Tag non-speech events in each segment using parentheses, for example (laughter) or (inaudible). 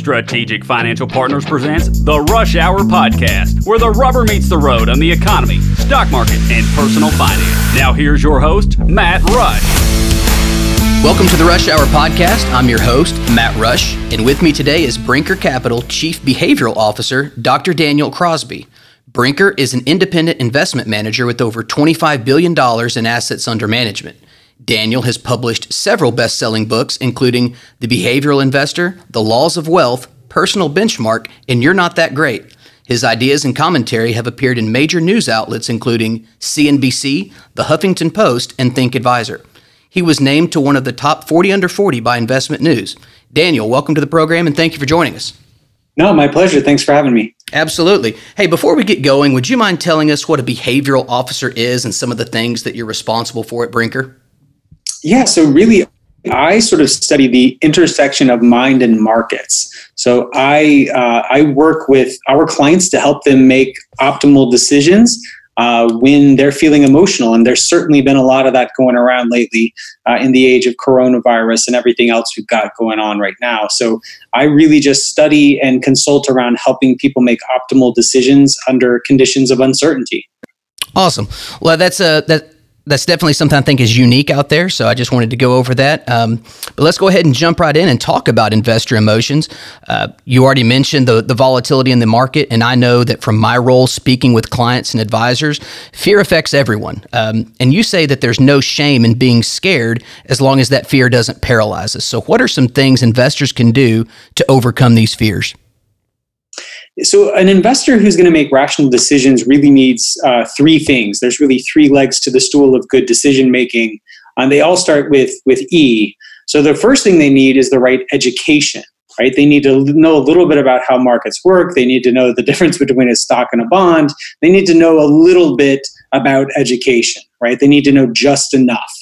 Strategic Financial Partners presents the Rush Hour Podcast, where the rubber meets the road on the economy, stock market, and personal finance. Now, here's your host, Matt Rush. Welcome to the Rush Hour Podcast. I'm your host, Matt Rush, and with me today is Brinker Capital Chief Behavioral Officer, Dr. Daniel Crosby. Brinker is an independent investment manager with over $25 billion in assets under management. Daniel has published several best selling books, including The Behavioral Investor, The Laws of Wealth, Personal Benchmark, and You're Not That Great. His ideas and commentary have appeared in major news outlets, including CNBC, The Huffington Post, and Think Advisor. He was named to one of the top 40 under 40 by Investment News. Daniel, welcome to the program and thank you for joining us. No, my pleasure. Thanks for having me. Absolutely. Hey, before we get going, would you mind telling us what a behavioral officer is and some of the things that you're responsible for at Brinker? Yeah, so really, I sort of study the intersection of mind and markets. So I uh, I work with our clients to help them make optimal decisions uh, when they're feeling emotional, and there's certainly been a lot of that going around lately uh, in the age of coronavirus and everything else we've got going on right now. So I really just study and consult around helping people make optimal decisions under conditions of uncertainty. Awesome. Well, that's a that that's definitely something I think is unique out there. So I just wanted to go over that. Um, but let's go ahead and jump right in and talk about investor emotions. Uh, you already mentioned the, the volatility in the market, and I know that from my role speaking with clients and advisors, fear affects everyone. Um, and you say that there's no shame in being scared as long as that fear doesn't paralyze us. So, what are some things investors can do to overcome these fears? So, an investor who's going to make rational decisions really needs uh, three things. There's really three legs to the stool of good decision making, and they all start with with E. So, the first thing they need is the right education. Right? They need to know a little bit about how markets work. They need to know the difference (laughs) between a stock and a bond. They need to know a little bit about education. Right? They need to know just enough.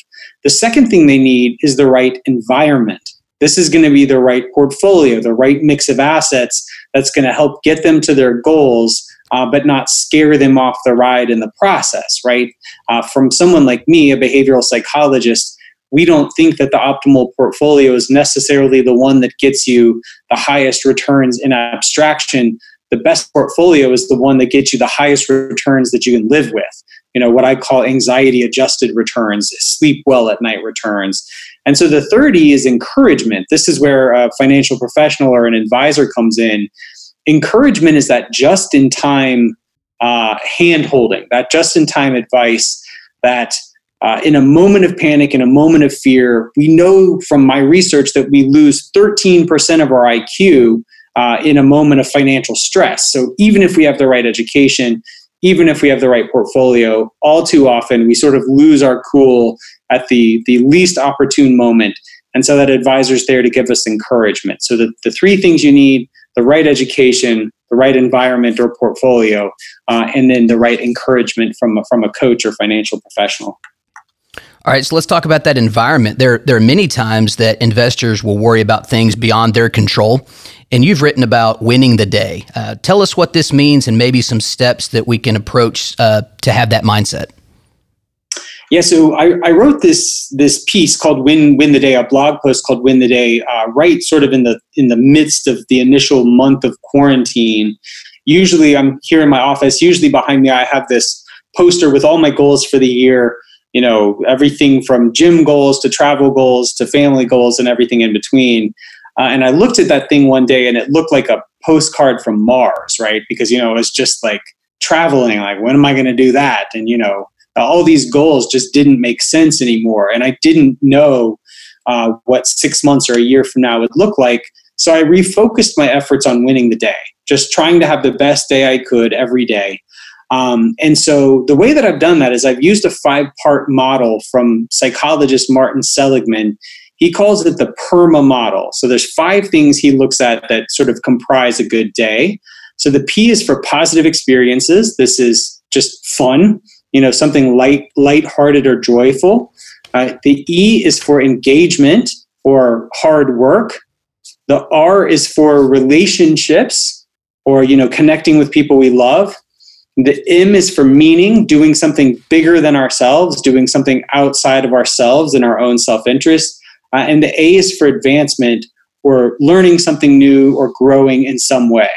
The second thing they need is the right environment. This is going to be the right portfolio, the right mix of assets that's going to help get them to their goals, uh, but not scare them off the ride in the process, right? Uh, from someone like me, a behavioral psychologist, we don't think that the optimal portfolio is necessarily the one that gets you the highest returns in abstraction. The best portfolio is the one that gets you the highest returns that you can live with. You know, what I call anxiety adjusted returns, sleep well at night returns. And so the 30 is encouragement. This is where a financial professional or an advisor comes in. Encouragement is that just in time uh, hand holding, that just in time advice that uh, in a moment of panic, in a moment of fear, we know from my research that we lose 13% of our IQ uh, in a moment of financial stress. So even if we have the right education, even if we have the right portfolio, all too often we sort of lose our cool at the, the least opportune moment. And so that advisor's there to give us encouragement. So the, the three things you need the right education, the right environment or portfolio, uh, and then the right encouragement from a, from a coach or financial professional. All right, so let's talk about that environment. There, there are many times that investors will worry about things beyond their control, and you've written about winning the day. Uh, tell us what this means and maybe some steps that we can approach uh, to have that mindset. Yeah, so I, I, wrote this this piece called "Win Win the Day," a blog post called "Win the Day," uh, right sort of in the in the midst of the initial month of quarantine. Usually, I'm here in my office. Usually, behind me, I have this poster with all my goals for the year. You know, everything from gym goals to travel goals to family goals and everything in between. Uh, and I looked at that thing one day, and it looked like a postcard from Mars, right? Because you know, it was just like traveling. Like, when am I going to do that? And you know all these goals just didn't make sense anymore. And I didn't know uh, what six months or a year from now would look like. So I refocused my efforts on winning the day, just trying to have the best day I could every day. Um, and so the way that I've done that is I've used a five part model from psychologist Martin Seligman. He calls it the PERMA model. So there's five things he looks at that sort of comprise a good day. So the P is for positive experiences. This is just fun you know something light light-hearted or joyful. Uh, the e is for engagement or hard work. The r is for relationships or you know connecting with people we love. The m is for meaning doing something bigger than ourselves doing something outside of ourselves and our own self-interest. Uh, and the a is for advancement or learning something new or growing in some way.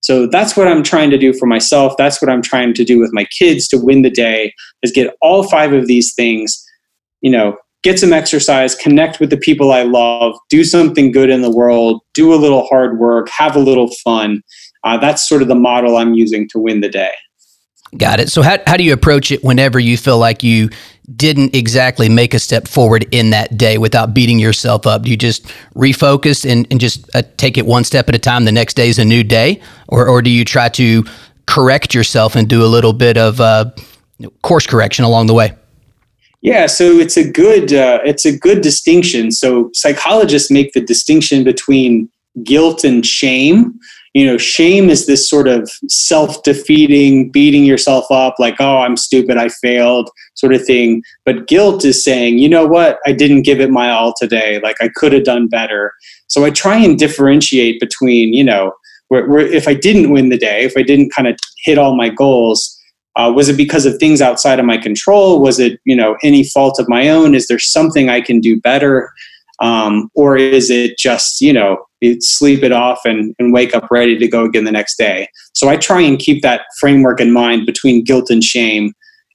So that's what I'm trying to do for myself. That's what I'm trying to do with my kids to win the day is get all five of these things, you know, get some exercise, connect with the people I love, do something good in the world, do a little hard work, have a little fun. Uh, that's sort of the model I'm using to win the day. Got it. So how how do you approach it whenever you feel like you didn't exactly make a step forward in that day without beating yourself up? Do you just refocus and, and just uh, take it one step at a time? The next day is a new day, or or do you try to correct yourself and do a little bit of uh, course correction along the way? Yeah, so it's a good uh, it's a good distinction. So psychologists make the distinction between guilt and shame you know shame is this sort of self-defeating beating yourself up like oh i'm stupid i failed sort of thing. But guilt is saying you know what? I didn't give it my all today. Like i could have done better. So i try and differentiate between you know where, where if i didn't win the day if i didn't kind of hit all my goals uh, was it because of things outside of my control? Was it you know any fault of my own? Is there something i can do better? Um, or is it just you know sleep it off and, and wake up ready to go again the next day so i try and keep that framework in mind between guilt and shame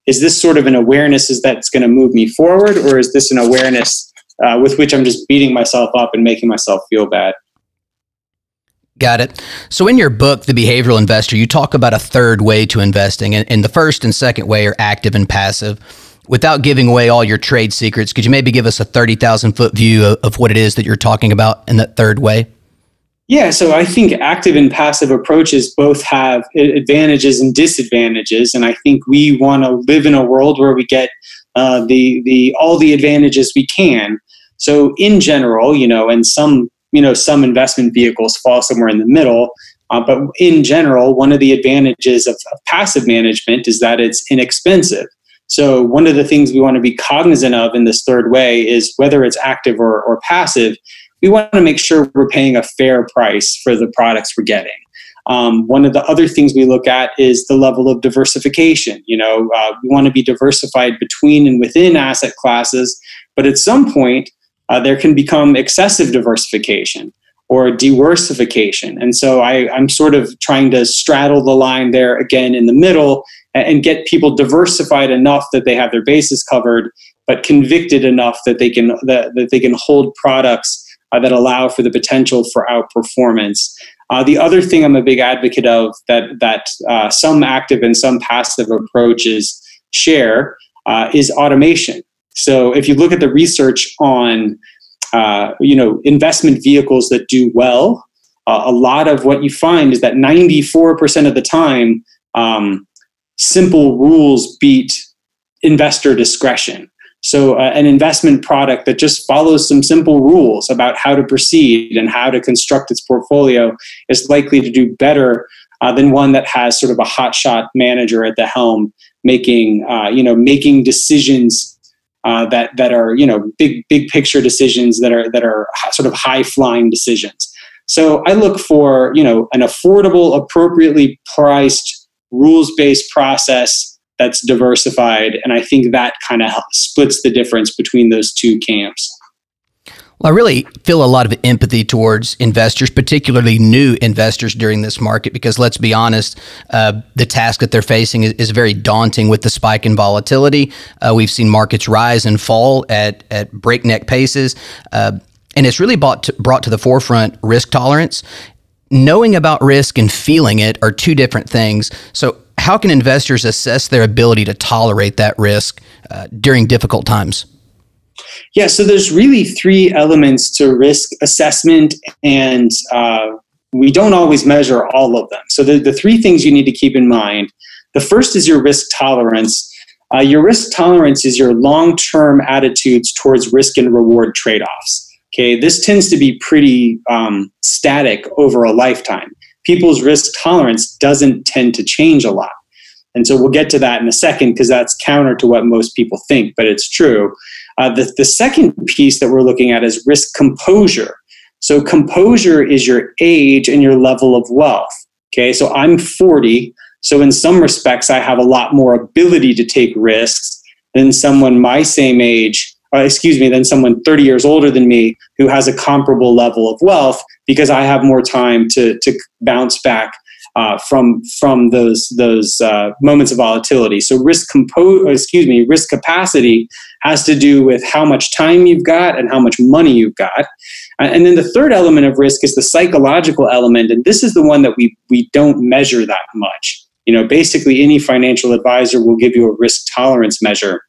is this sort of an awareness is that's going to move me forward or is this an awareness uh, with which i'm just beating myself up and making myself feel bad Got it. So, in your book, The Behavioral Investor, you talk about a third way to investing. And, and the first and second way are active and passive without giving away all your trade secrets, could you maybe give us a 30,000 foot view of, of, what it is that you're talking about in that third way? Yeah, so I think active and passive approaches both have advantages and disadvantages, and I think we want to live in a world where we get uh, the the all the advantages we can. So in general, you know, and some you know some investment vehicles fall somewhere in the middle. Uh, but in general, one of the advantages of, of passive management is that it's inexpensive. So, one of the things we want to be cognizant of in this third way is whether it's active or, or passive, we want to make sure we're paying a fair price for the products we're getting. Um, one of the other things we look at is the level of diversification. You know, uh, we want to be diversified between and within asset classes, but at some point, uh, there can become excessive diversification or diworsification. And so I, I'm sort of trying to straddle the line there again in the middle and get people diversified enough that they have their bases covered, but convicted enough that they can that, that they can hold products uh, that allow for the potential for outperformance. Uh, the other thing I'm a big advocate of that that uh, some active and some passive approaches share uh, is automation. So if you look at the research on uh, you know investment vehicles that do well, uh, a lot of what you find is that 94% of the time um, simple rules beat investor discretion. So, uh, an investment product that just follows some simple rules about how to proceed and how to construct its portfolio is likely to do better uh, than one that has sort of a hotshot manager at the helm making, uh, you know, making decisions uh, that that are, you know, big big picture decisions that are that are sort of high flying decisions. So, I look for, you know, an affordable, appropriately priced rules based process that's diversified. And I think that kind of splits the difference between those two camps. Well, I really feel a lot of empathy towards investors, particularly new investors during this market, because let's be honest, uh, the task that they're facing is, is, very daunting with the spike in volatility. Uh, we've seen markets rise and fall at, at breakneck paces. Uh, and it's really brought to, brought to the forefront risk tolerance knowing about risk and feeling it are two different things. So, how can investors assess their ability to tolerate that risk uh, during difficult times? Yeah, so there's really three elements to risk assessment, and uh, we don't always measure all of them. So, the, the three things you need to keep in mind the first is your risk tolerance. Uh, your risk tolerance is your long term attitudes towards risk and reward trade offs. Okay, this tends to be pretty um, static over a lifetime. People's risk tolerance doesn't tend to change a lot. And so we'll get to that in a second because that's counter to what most people think, but it's true. Uh, the, the second piece that we're looking at is risk composure. So, composure is your age and your level of wealth. Okay, so I'm 40. So, in some respects, I have a lot more ability to take risks than someone my same age uh, excuse me, than someone 30 years older than me who has a comparable level of wealth because I have more time to, to bounce back uh, from from those those uh, moments of volatility. So risk compo- excuse me, risk capacity has to do with how much time you've got and how much money you've got. And then the third element of risk is the psychological element, and this is the one that we we don't measure that much. You know, basically any financial advisor will give you a risk tolerance measure.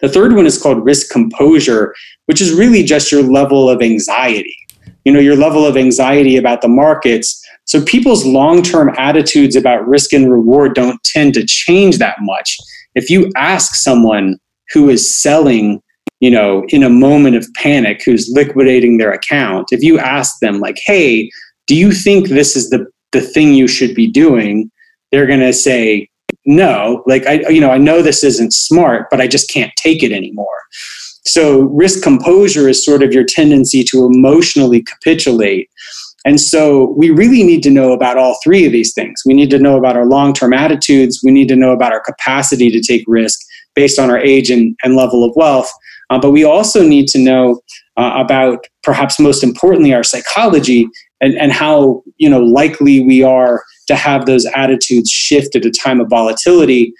The third one is called risk composure, which is really just your level of anxiety. You know, your level of anxiety about the markets so people's long term attitudes about risk and reward don't tend to change that much. If you ask someone who is selling, you know, in a moment of panic, who's liquidating their account, if you ask them, like, hey, do you think this is the, the thing you should be doing? They're going to say, no, like, I, you know, I know this isn't smart, but I just can't take it anymore. So risk composure is sort of your tendency to emotionally capitulate and so we really need to know about all three of these things. We need to know about our long term attitudes. We need to know about our capacity to take risk based on our age and, and level of wealth. Uh, but we also need to know uh, about, perhaps most importantly, our psychology and, and how you know likely we are to have those attitudes shift at a time of volatility.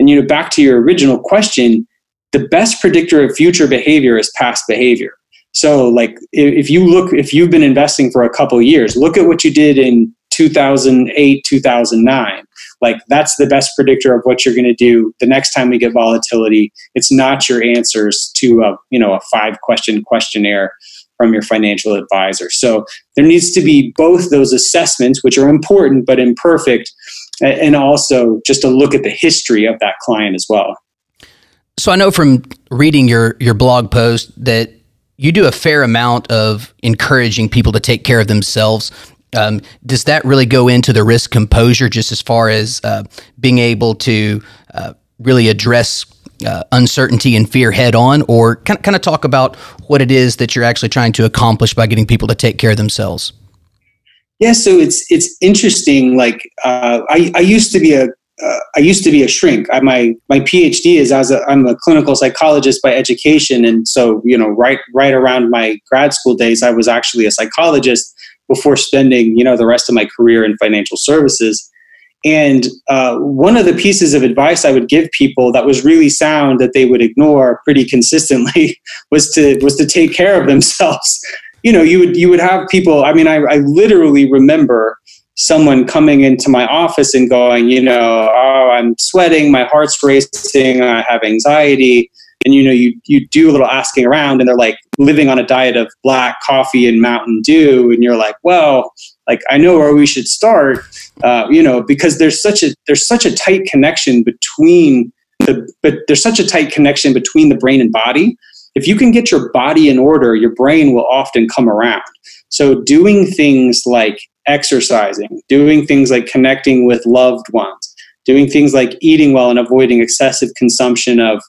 And you know, back to your original question, the best predictor of future behavior is past behavior. So, like, if you look, if you've been investing for a couple years, look at what you did in 2008, 2009. Like, that's the best predictor of what you're going to do the next time we get volatility. It's not your answers to a, you know, a five question questionnaire from your financial advisor. So, there needs to be both those assessments, which are important but imperfect, and also just a look at the history of that client as well. So, I know from reading your your blog post that you do a fair amount of encouraging people to take care of themselves. Um, does that really go into the risk composure, just as far as uh, being able to uh, really address uh, uncertainty and fear head on, or kind of, kind of talk about what it is that you're actually trying to accomplish by getting people to take care of themselves? Yeah, so it's it's interesting. Like uh, I, I used to be a uh, I used to be a shrink. I, my my PhD is as a I'm a clinical psychologist by education, and so you know right right around my grad school days, I was actually a psychologist before spending you know the rest of my career in financial services. And uh, one of the pieces of advice I would give people that was really sound that they would ignore pretty consistently (laughs) was to was to take care of themselves. (laughs) You know, you would you would have people. I mean, I, I literally remember someone coming into my office and going, you know, oh, I'm sweating, my heart's racing, I have anxiety. And you know, you you do a little asking around, and they're like living on a diet of black coffee and Mountain Dew, and you're like, well, like I know where we should start, uh, you know, because there's such a there's such a tight connection between the but there's such a tight connection between the brain and body. If you can get your body in order, your brain will often come around. So doing things like exercising, doing things like connecting with loved ones, doing things like eating well and avoiding excessive consumption of,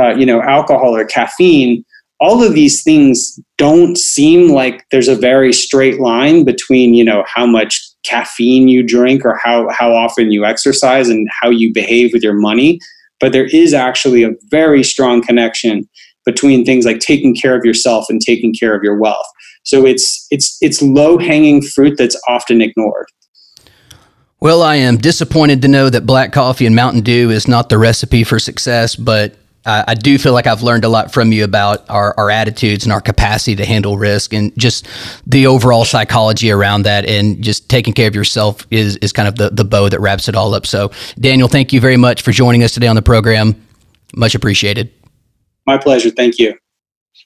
uh, you know, alcohol or caffeine. All of these things don't seem like there's a very straight line between, you know, how much caffeine you drink or how, how often you exercise and how you behave with your money. But there is actually a very strong connection between things like taking care of yourself and taking care of your wealth. So it's it's it's low hanging fruit that's often ignored. Well, I am disappointed to know that black coffee and Mountain Dew is not the recipe for success, but I, I do feel like I've learned a lot from you about our, our attitudes and our capacity to handle risk and just the overall psychology around that and just taking care of yourself is, is kind of the, the bow that wraps it all up. So, Daniel, thank you very much for joining us today on the program. Much appreciated. My pleasure. Thank you.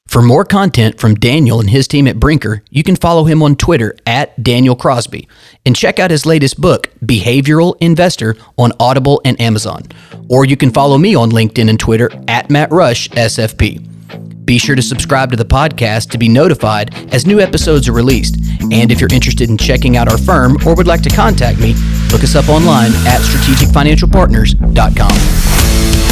For more content from Daniel and his team at Brinker, you can follow him on Twitter at Daniel Crosby and check out his latest book, Behavioral Investor, on Audible and Amazon. Or you can follow me on LinkedIn and Twitter at Matt Rush SFP. Be sure to subscribe to the podcast to be notified as new episodes are released. And if you're interested in checking out our firm or would like to contact me, look us up online at strategicfinancialpartners.com.